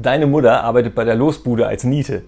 Deine Mutter arbeitet bei der Losbude als Niete.